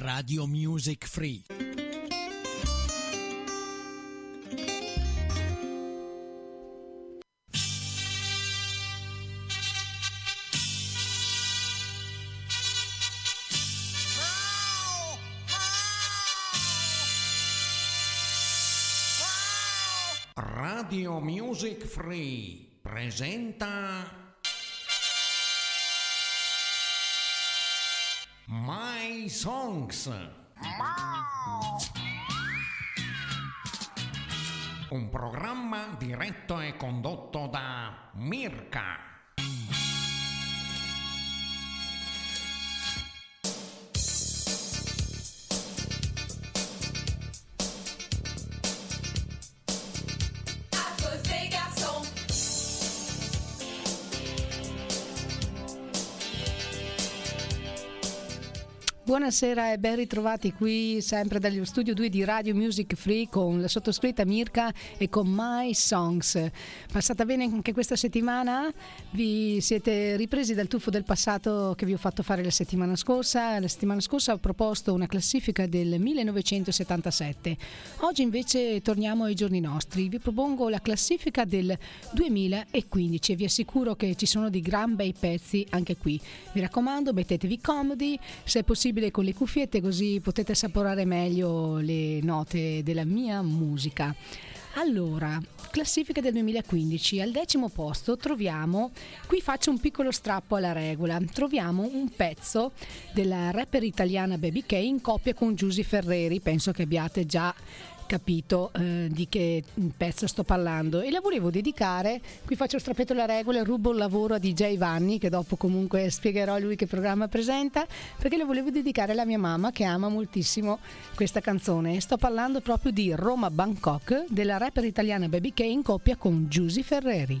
Radio Music Free. Radio Music Free presenta My Songs. Un programma diretto e condotto da Mirka. Buonasera e ben ritrovati qui sempre dallo studio 2 di Radio Music Free con la sottoscritta Mirka e con My Songs. Passata bene anche questa settimana? Vi siete ripresi dal tuffo del passato che vi ho fatto fare la settimana scorsa? La settimana scorsa ho proposto una classifica del 1977. Oggi invece torniamo ai giorni nostri. Vi propongo la classifica del 2015 e vi assicuro che ci sono dei gran bei pezzi anche qui. Vi raccomando, mettetevi comodi, se è possibile con le cuffiette così potete assaporare meglio le note della mia musica. Allora, classifica del 2015, al decimo posto troviamo, qui faccio un piccolo strappo alla regola, troviamo un pezzo della rapper italiana Baby K in coppia con Giusy Ferreri, penso che abbiate già capito eh, di che pezzo sto parlando. E la volevo dedicare, qui faccio strappetto la regola rubo il lavoro a DJ Vanni che dopo comunque spiegherò a lui che programma presenta perché le volevo dedicare alla mia mamma che ama moltissimo questa canzone. Sto parlando proprio di Roma Bangkok della rapper italiana Baby K in coppia con Giusy Ferreri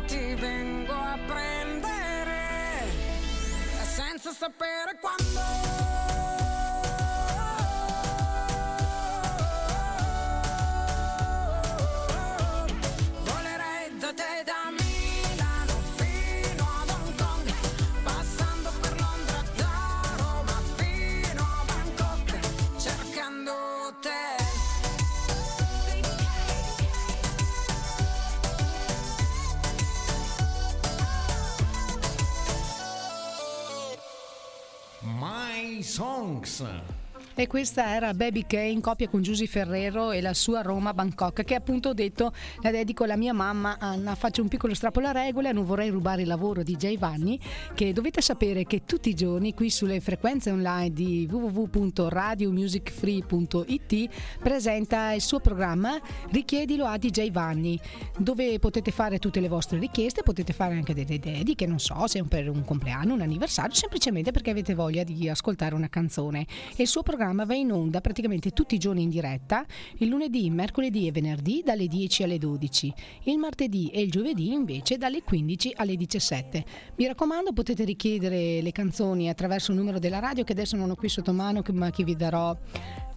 ti vengo a prendere senza sapere Songs. E questa era Baby K in coppia con Giusy Ferrero e la sua Roma Bangkok, che appunto ho detto la dedico alla mia mamma Anna. Faccio un piccolo strappo alla regola, non vorrei rubare il lavoro di Jay Vanni, che dovete sapere che tutti i giorni qui sulle frequenze online di www.radiomusicfree.it presenta il suo programma Richiedilo a DJ Vanni, dove potete fare tutte le vostre richieste, potete fare anche delle dediche, non so se è per un compleanno, un anniversario, semplicemente perché avete voglia di ascoltare una canzone. E il suo programma va in onda praticamente tutti i giorni in diretta, il lunedì, mercoledì e venerdì dalle 10 alle 12, il martedì e il giovedì invece dalle 15 alle 17. Mi raccomando, potete richiedere le canzoni attraverso il numero della radio che adesso non ho qui sotto mano, ma che vi darò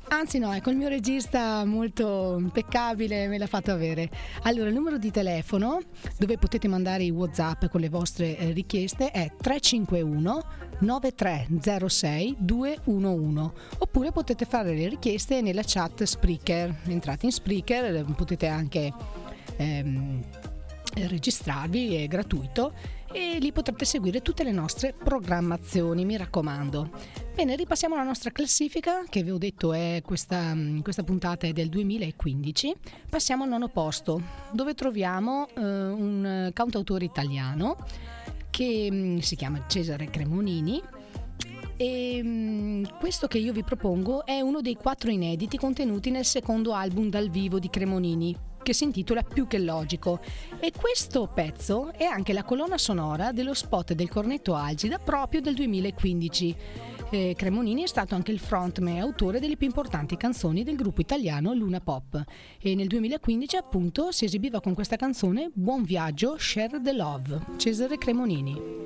Anzi no, ecco il mio regista molto impeccabile me l'ha fatto avere. Allora il numero di telefono dove potete mandare i Whatsapp con le vostre eh, richieste è 351 9306 211 oppure potete fare le richieste nella chat Spreaker. Entrate in Spreaker, eh, potete anche ehm, registrarvi, è gratuito e lì potrete seguire tutte le nostre programmazioni, mi raccomando. Bene, ripassiamo alla nostra classifica, che vi ho detto è questa, mm, questa puntata è del 2015. Passiamo al nono posto, dove troviamo eh, un cantautore italiano che mm, si chiama Cesare Cremonini. E mm, questo che io vi propongo è uno dei quattro inediti contenuti nel secondo album dal vivo di Cremonini, che si intitola Più che logico. E questo pezzo è anche la colonna sonora dello spot del cornetto Algida proprio del 2015. Eh, Cremonini è stato anche il frontman e autore delle più importanti canzoni del gruppo italiano Luna Pop e nel 2015 appunto si esibiva con questa canzone Buon viaggio, Share the Love, Cesare Cremonini.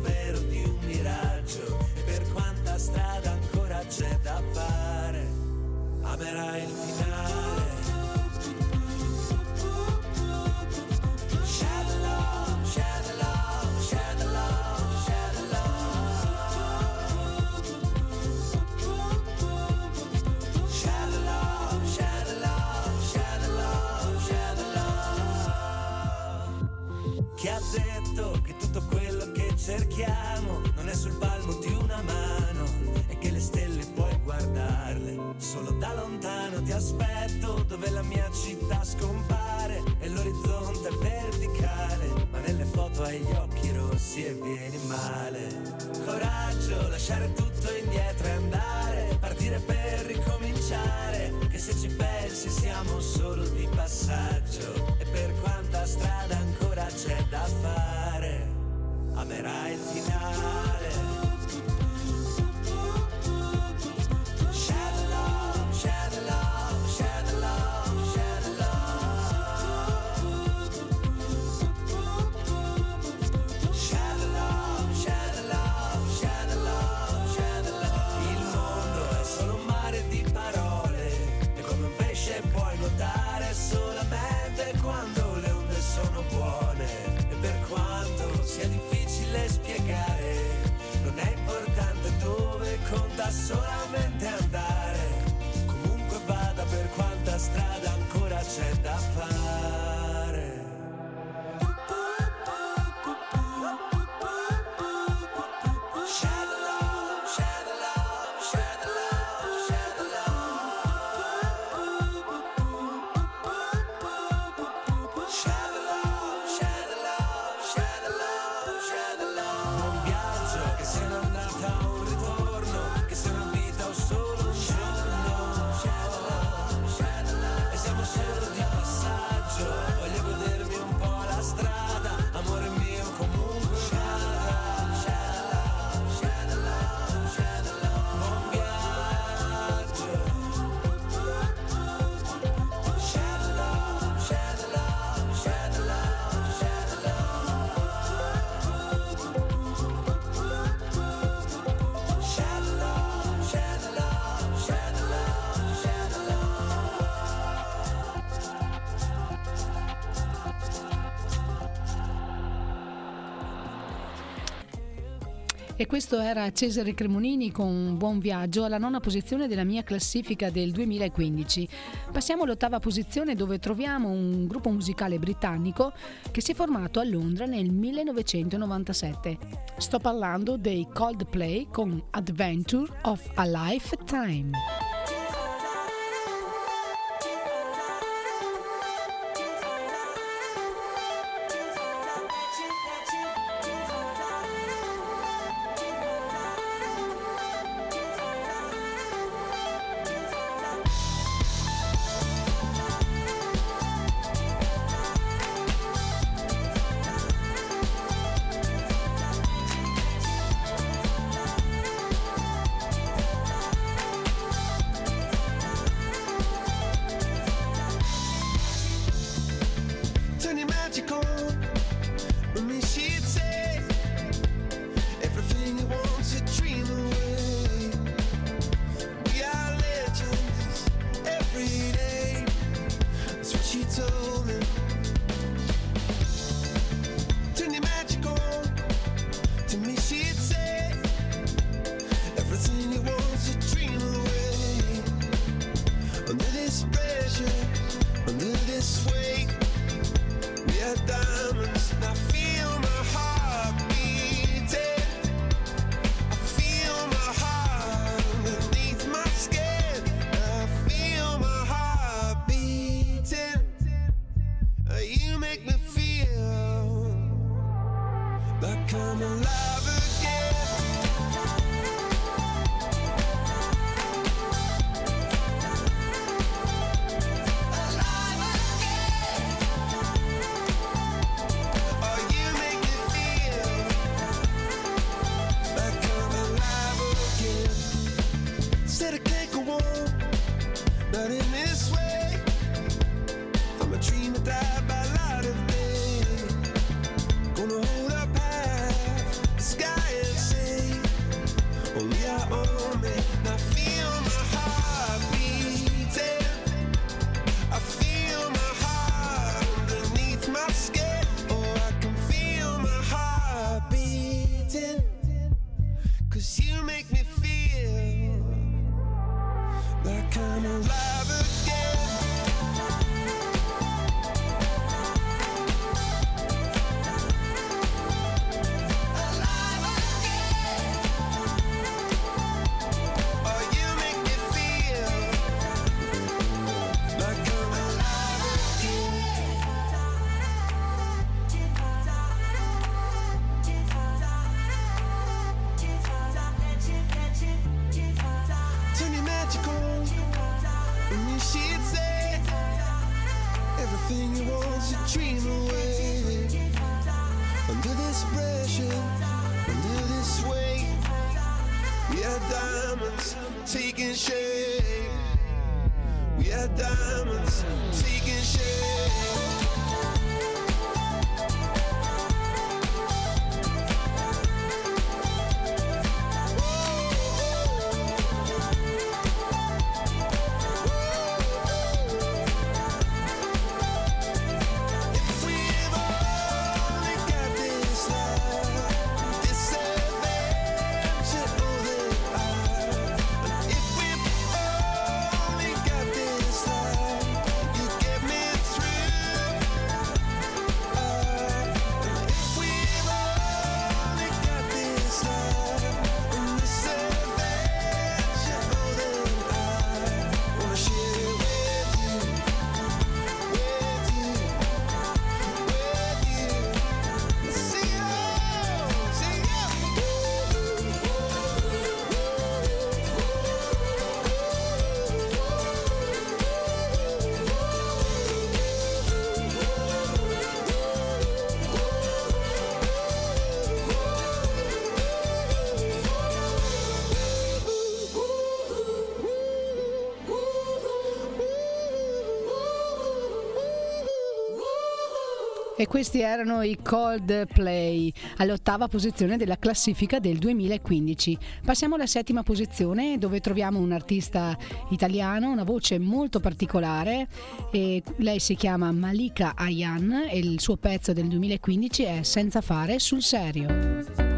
vero di un miraggio, e per quanta strada ancora c'è da fare, amerai il finale. Rossi e vieni male. Coraggio lasciare tutto indietro e andare. Partire per ricominciare. Che se ci pensi siamo solo di passaggio. E per quanta strada ancora c'è da fare amerai il finale solamente a E questo era Cesare Cremonini con un buon viaggio alla nona posizione della mia classifica del 2015. Passiamo all'ottava posizione dove troviamo un gruppo musicale britannico che si è formato a Londra nel 1997. Sto parlando dei Coldplay con Adventure of a Lifetime. E questi erano i Coldplay all'ottava posizione della classifica del 2015. Passiamo alla settima posizione dove troviamo un artista italiano, una voce molto particolare. lei si chiama Malika Ayan e il suo pezzo del 2015 è Senza fare sul serio.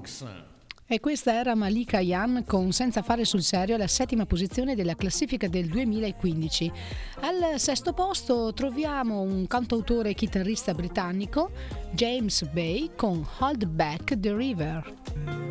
Bronx. E questa era Malika Yan con Senza fare sul serio la settima posizione della classifica del 2015. Al sesto posto troviamo un cantautore e chitarrista britannico, James Bay, con Hold Back the River.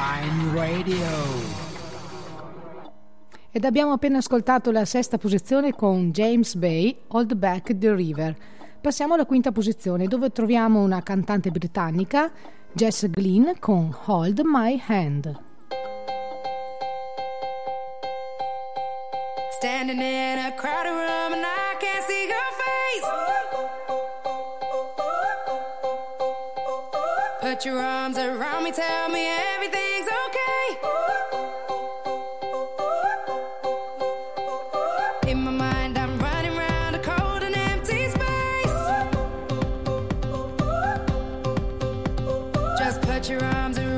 Prime Radio. Ed abbiamo appena ascoltato la sesta posizione con James Bay, Hold Back the River. Passiamo alla quinta posizione dove troviamo una cantante britannica, Jess Glynn, con Hold My Hand. Standing in a crowded room and I can't see your face. Put your arms around me, tell your arms around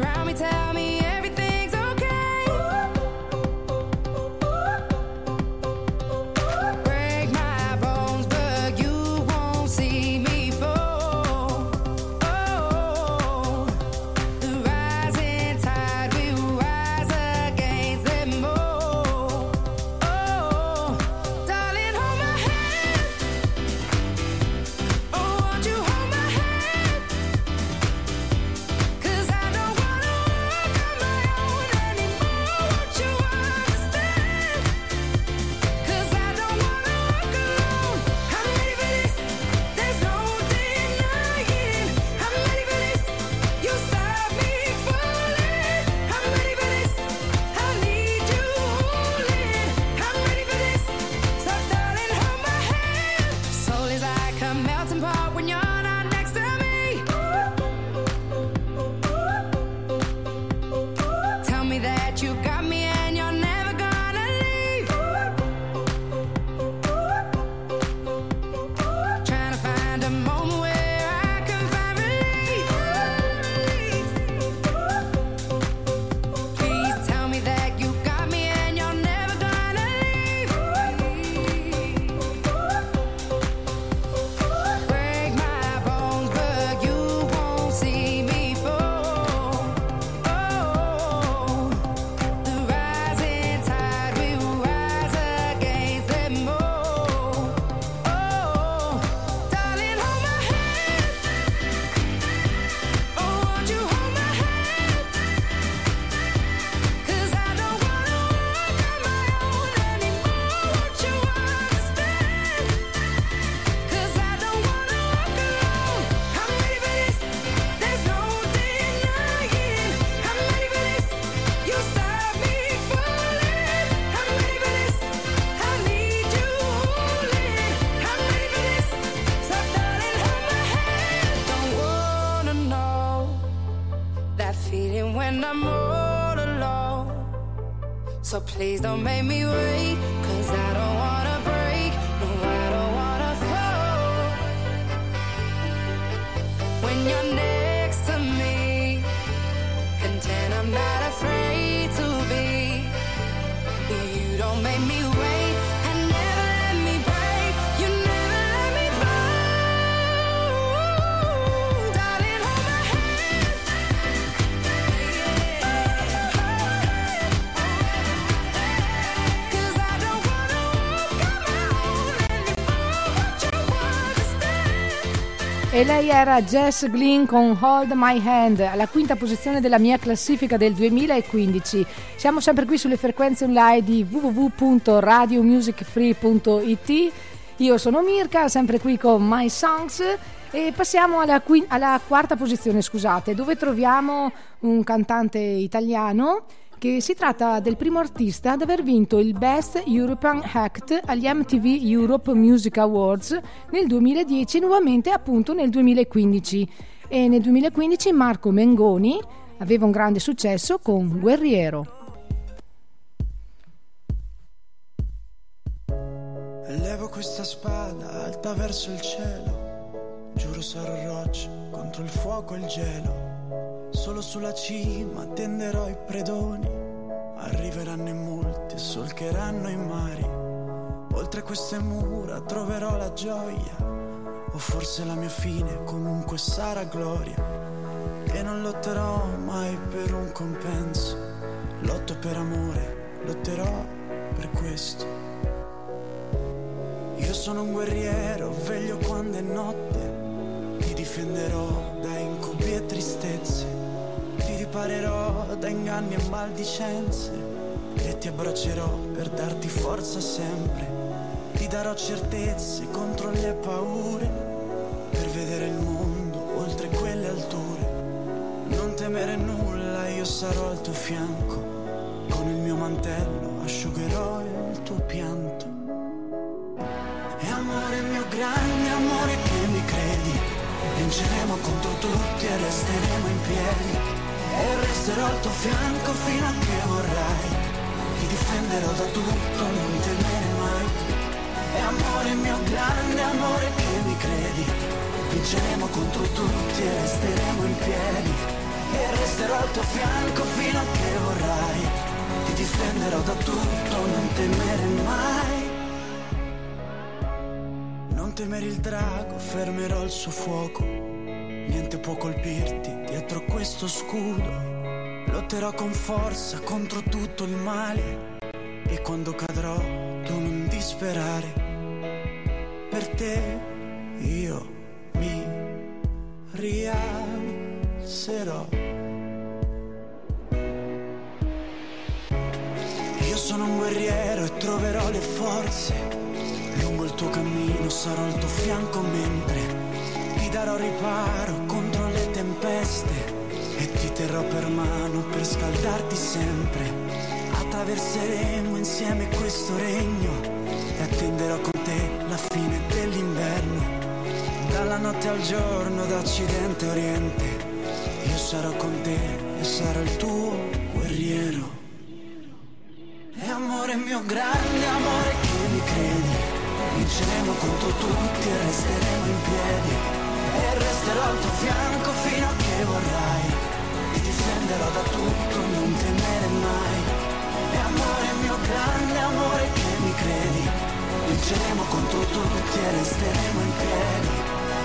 don't make me Lei era Jess Glynn con Hold My Hand, alla quinta posizione della mia classifica del 2015. Siamo sempre qui sulle frequenze online di www.radiomusicfree.it. Io sono Mirka, sempre qui con My Songs. E passiamo alla, qui- alla quarta posizione, scusate, dove troviamo un cantante italiano che si tratta del primo artista ad aver vinto il Best European Act agli MTV Europe Music Awards nel 2010 e nuovamente appunto nel 2015. E nel 2015 Marco Mengoni aveva un grande successo con Guerriero. Levo questa spada alta verso il cielo. Giuro sarò roccia contro il fuoco e il gelo. Solo sulla cima tenderò i predoni. Arriveranno in molti solcheranno i mari. Oltre queste mura troverò la gioia. O forse la mia fine comunque sarà gloria. E non lotterò mai per un compenso. Lotto per amore, lotterò per questo. Io sono un guerriero, veglio quando è notte. Ti difenderò da incubi e tristezze. Ti riparerò da inganni e maldicenze. E ti abbraccerò per darti forza sempre. Ti darò certezze contro le paure. Per vedere il mondo oltre quelle alture. Non temere nulla, io sarò al tuo fianco. Con il mio mantello asciugherò il tuo pianto. E amore mio grande amore che mi credi Vinceremo contro tutti e resteremo in piedi E resterò al tuo fianco fino a che vorrai. Ti difenderò da tutto, non temere mai. E amore mio grande amore che mi credi. Vinceremo contro tutti e resteremo in piedi. E resterò al tuo fianco fino a che vorrai. Ti difenderò da tutto, non temere mai. Non temere il drago, fermerò il suo fuoco. Può colpirti dietro questo scudo. Lotterò con forza contro tutto il male. E quando cadrò, tu non disperare. Per te io mi rialzerò. Io sono un guerriero e troverò le forze. Lungo il tuo cammino sarò al tuo fianco mentre ti darò riparo tempeste e ti terrò per mano per scaldarti sempre. Attraverseremo insieme questo regno e attenderò con te la fine dell'inverno. Dalla notte al giorno, da occidente a oriente, io sarò con te e sarò il tuo guerriero. E amore mio grande amore che mi credi Vinceremo contro tutti e resteremo in piedi E resterò al tuo fianco fino a che vorrai. Ti difenderò da tutto, non temere mai. E amore mio grande amore che mi credi. Vinceremo contro tutti e resteremo in piedi.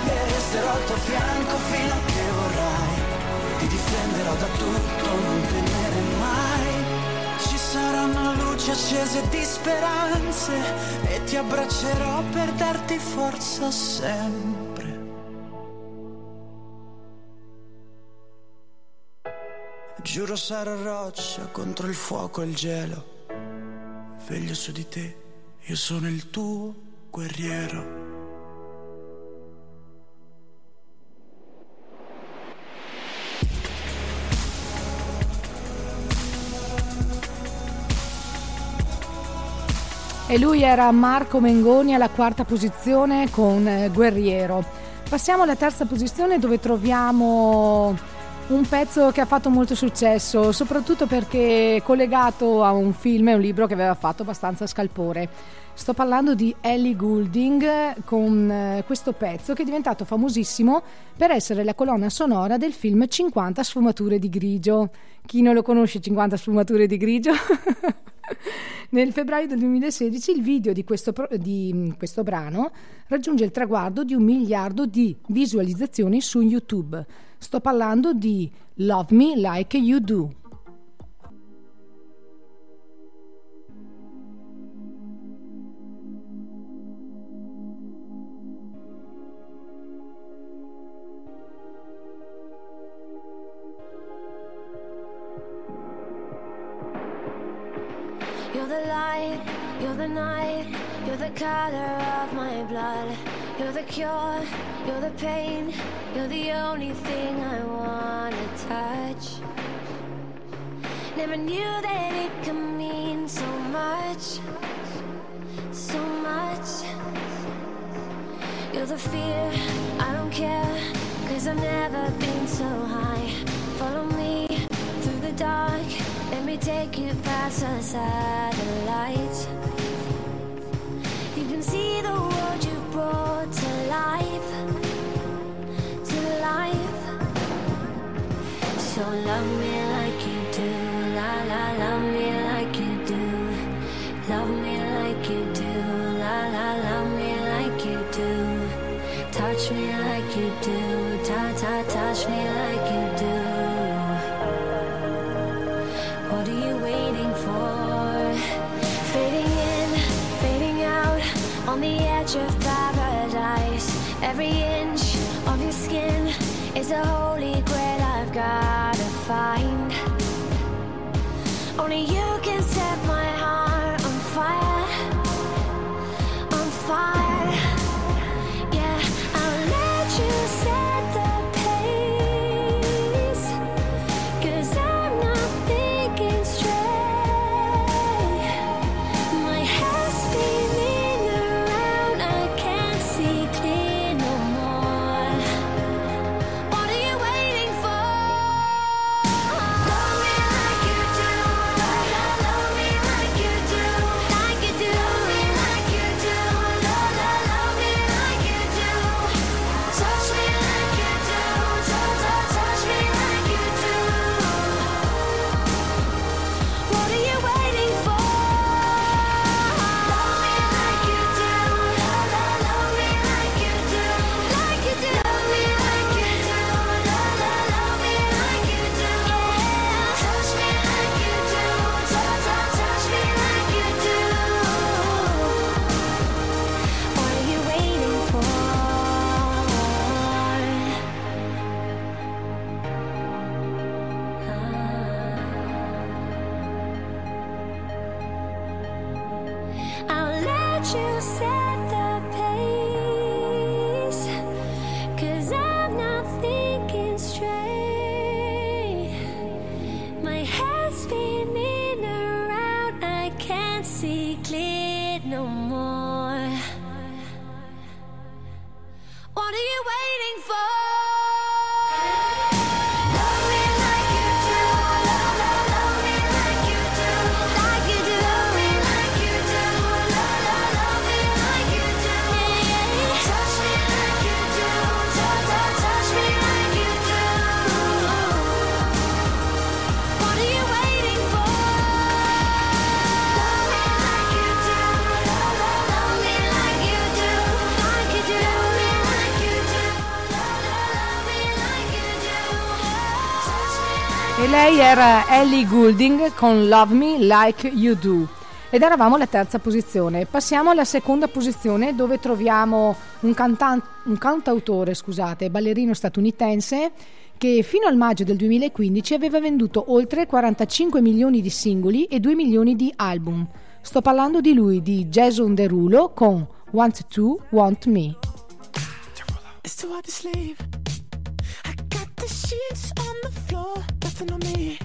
E resterò al tuo fianco fino a che vorrai. Ti difenderò da tutto, non temere mai. Ci saranno luci accese di speranze. E ti abbraccerò per darti forza sempre. Giuro sarò roccia contro il fuoco e il gelo. Veglio su di te, io sono il tuo guerriero. E lui era Marco Mengoni alla quarta posizione con eh, Guerriero. Passiamo alla terza posizione dove troviamo un pezzo che ha fatto molto successo, soprattutto perché è collegato a un film e un libro che aveva fatto abbastanza scalpore. Sto parlando di Ellie Goulding con eh, questo pezzo che è diventato famosissimo per essere la colonna sonora del film 50 sfumature di grigio. Chi non lo conosce 50 sfumature di grigio? Nel febbraio del 2016 il video di questo, di questo brano raggiunge il traguardo di un miliardo di visualizzazioni su YouTube. Sto parlando di Love Me Like You Do. You're the light, you're night, you're color of my blood, you're the cure. Take you past the satellites. You can see the world you brought to life, to life. So love me like you do, la la, love me like you do, love me like you do, la la, love me like you do, touch me like you do, ta ta, touch me like Every inch of your skin is a holy grail I've gotta find. Only you spinning around, I can't see clear no more. Lei era Ellie Goulding con Love Me Like You Do. Ed eravamo alla terza posizione. Passiamo alla seconda posizione dove troviamo un, cantan- un cantautore, scusate, ballerino statunitense che fino al maggio del 2015 aveva venduto oltre 45 milioni di singoli e 2 milioni di album. Sto parlando di lui, di Jason Derulo con Want to Want Me. It's too hard to sleep. I got the sheets on the floor, on me.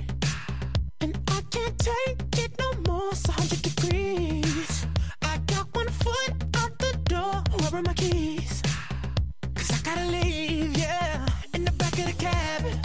And I can't take it no more. It's 100 degrees. I got one foot out the door. Where are my keys? Cause I gotta leave, yeah. In the back of the cab.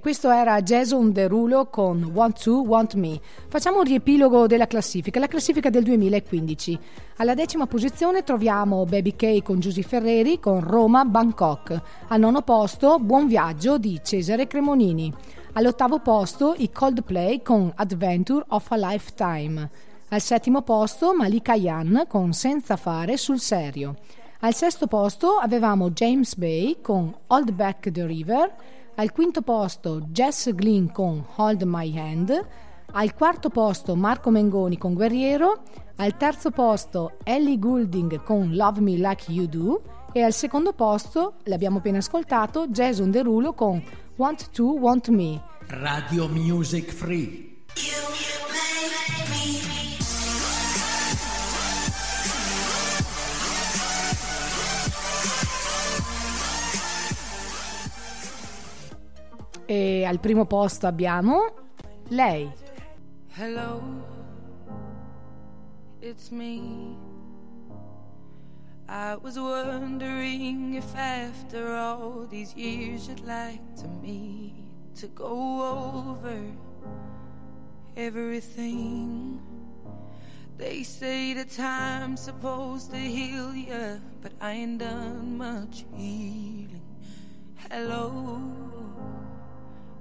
Questo era Jason Derulo con Want to, Want Me. Facciamo un riepilogo della classifica, la classifica del 2015. Alla decima posizione troviamo Baby K con Giusy Ferreri con Roma Bangkok. Al nono posto Buon Viaggio di Cesare Cremonini. All'ottavo posto i Coldplay con Adventure of a Lifetime. Al settimo posto Malika Yan con Senza fare sul serio. Al sesto posto avevamo James Bay con Hold Back the River. Al quinto posto Jess Glynn con Hold My Hand. Al quarto posto Marco Mengoni con Guerriero. Al terzo posto Ellie Goulding con Love Me Like You Do. E al secondo posto, l'abbiamo appena ascoltato, Jason Derulo con Want to, Want Me. Radio Music Free. E al primo posto abbiamo lei. Hello, it's me. I was wondering if after all these years you'd like to meet to go over everything. They say the time's supposed to heal you, but I ain't done much healing. Hello,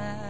man.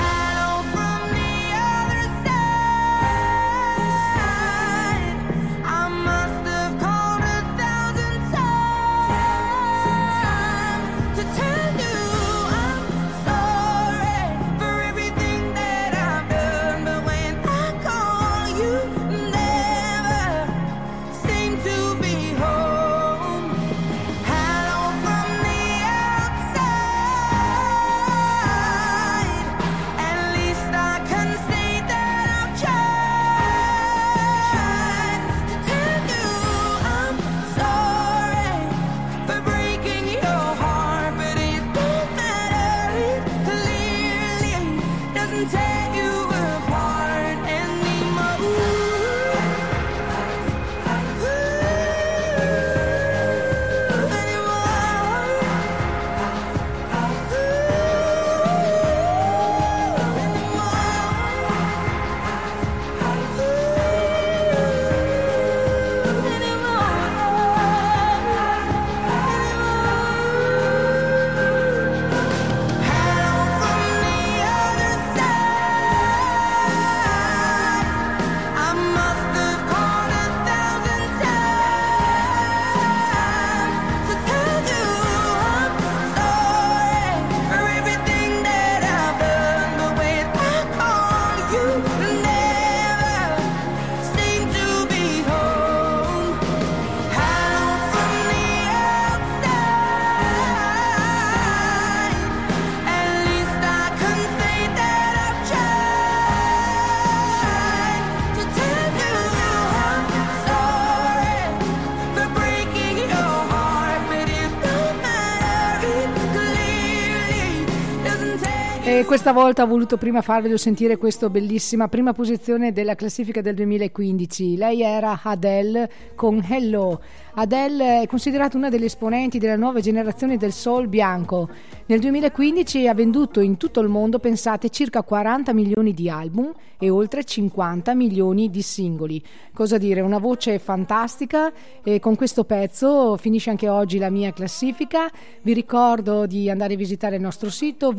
questa volta ho voluto prima farvelo sentire questa bellissima prima posizione della classifica del 2015. Lei era Adele con Hello. Adele è considerata una delle esponenti della nuova generazione del soul bianco. Nel 2015 ha venduto in tutto il mondo, pensate, circa 40 milioni di album e oltre 50 milioni di singoli. Cosa dire, una voce fantastica e con questo pezzo finisce anche oggi la mia classifica. Vi ricordo di andare a visitare il nostro sito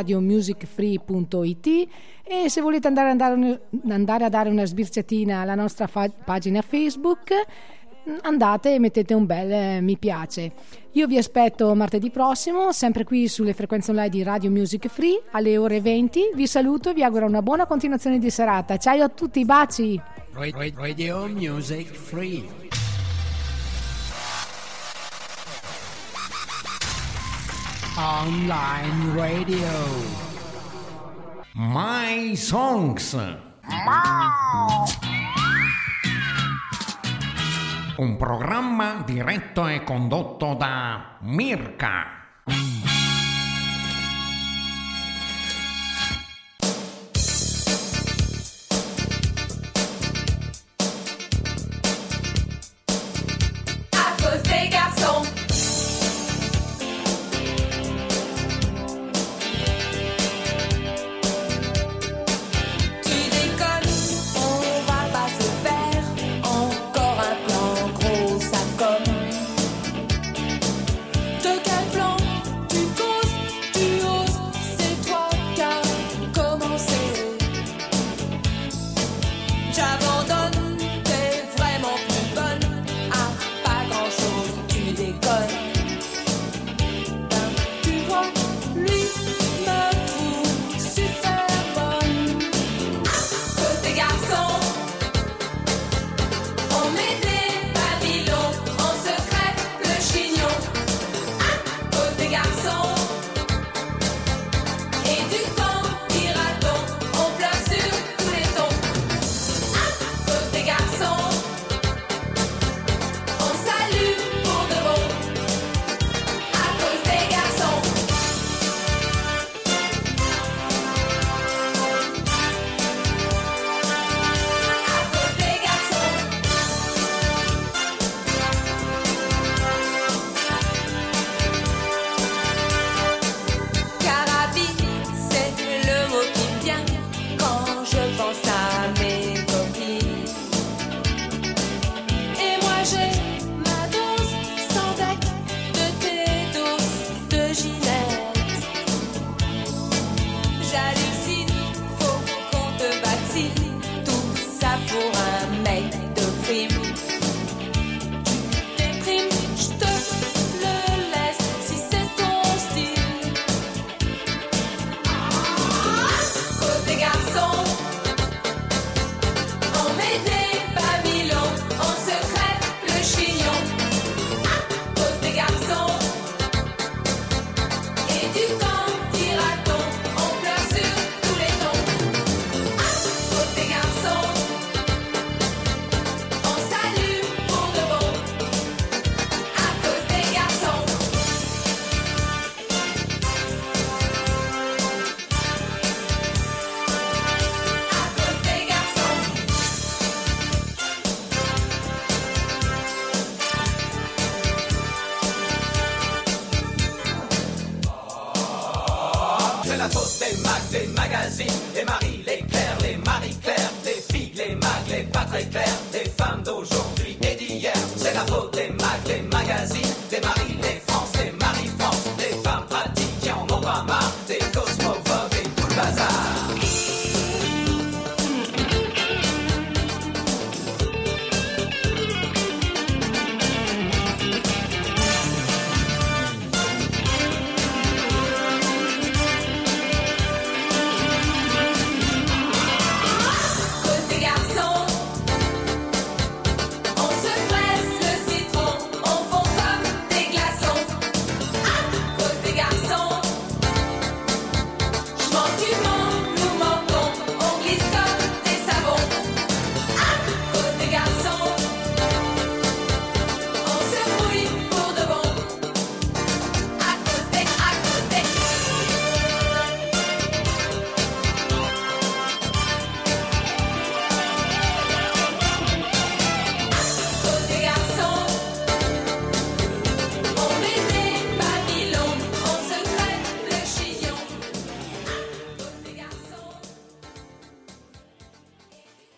www.radiomusicfree.it e se volete andare, andare, a dare una sbirciatina alla nostra fa- pagina Facebook andate e mettete un bel eh, mi piace. Io vi aspetto martedì prossimo, sempre qui sulle frequenze online di Radio Music Free alle ore 20. Vi saluto e vi auguro una buona continuazione di serata. Ciao a tutti, baci! Radio Music Free. Online radio. My Songs. Un programma diretto e condotto da Mirka.